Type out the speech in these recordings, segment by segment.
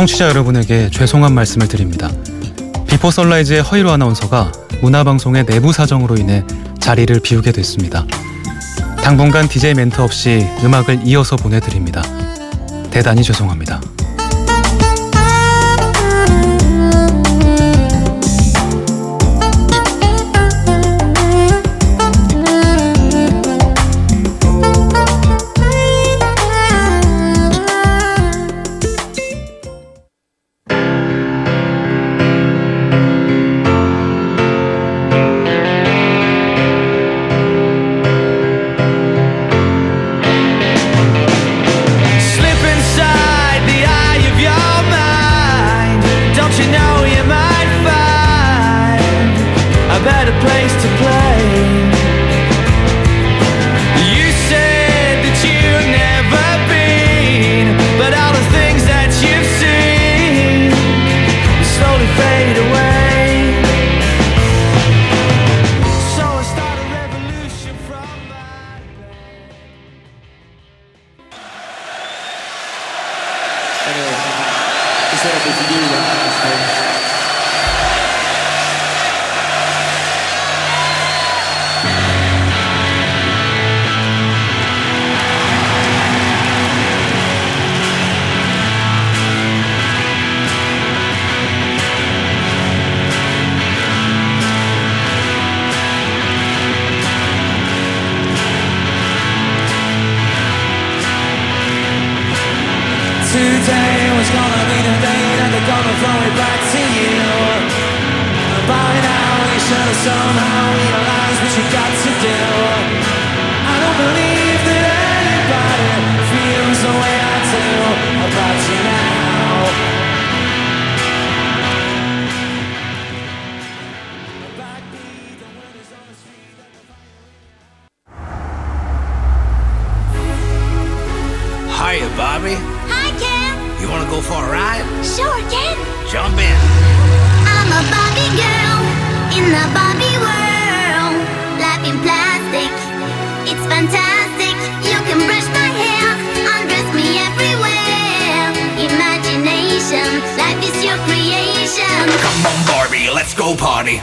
청취자 여러분에게 죄송한 말씀을 드립니다. 비포 선라이즈의 허이로 아나운서가 문화방송의 내부 사정으로 인해 자리를 비우게 됐습니다. 당분간 DJ 멘트 없이 음악을 이어서 보내드립니다. 대단히 죄송합니다. It back to you. By now you should have somehow realized what you got to do. I don't believe that anybody feels the way I do about you now. Hiya, Bobby. Hi, Ken. You want to go for a ride? Sure, Ken. Jump in. I'm a Barbie girl in the Barbie world. Life in plastic, it's fantastic. You can brush my hair, undress me everywhere. Imagination, life is your creation. Come on, Barbie, let's go party.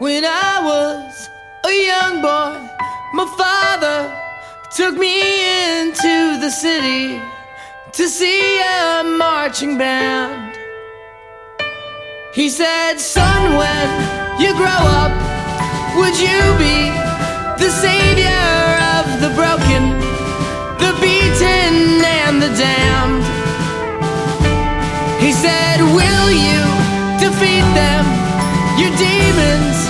When I was a young boy, my father took me into the city to see a marching band. He said, Son, when you grow up, would you be the savior of the broken, the beaten, and the damned? He said, Will you defeat them, your demons,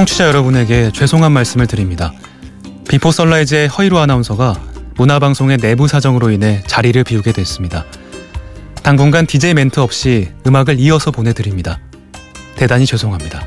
청취자 여러분에게 죄송한 말씀을 드립니다. 비포 선라이즈의 허이로 아나운서가 문화방송의 내부 사정으로 인해 자리를 비우게 됐습니다. 당분간 DJ 멘트 없이 음악을 이어서 보내드립니다. 대단히 죄송합니다.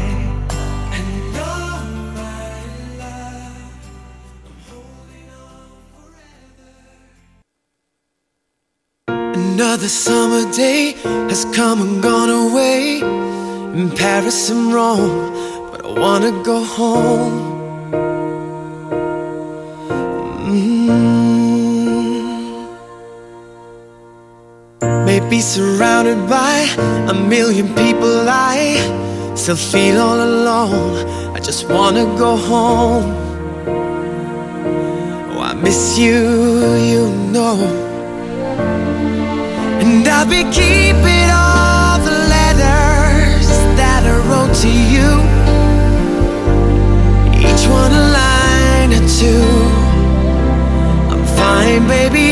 Another summer day has come and gone away in Paris and Rome, but I wanna go home. Mm. Maybe surrounded by a million people, I still feel all alone. I just wanna go home. Oh, I miss you, you know. And I'll be keeping all the letters that I wrote to you. Each one a line or two. I'm fine, baby,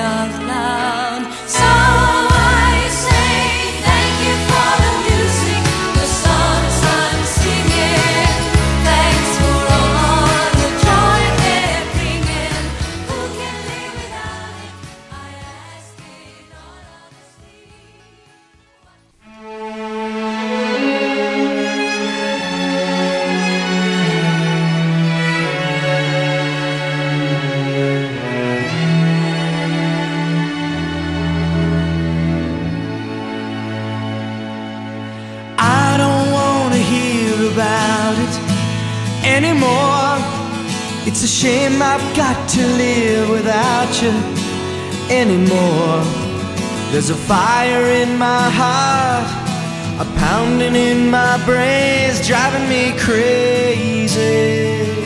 is to you anymore. There's a fire in my heart, a pounding in my brain brains, driving me crazy.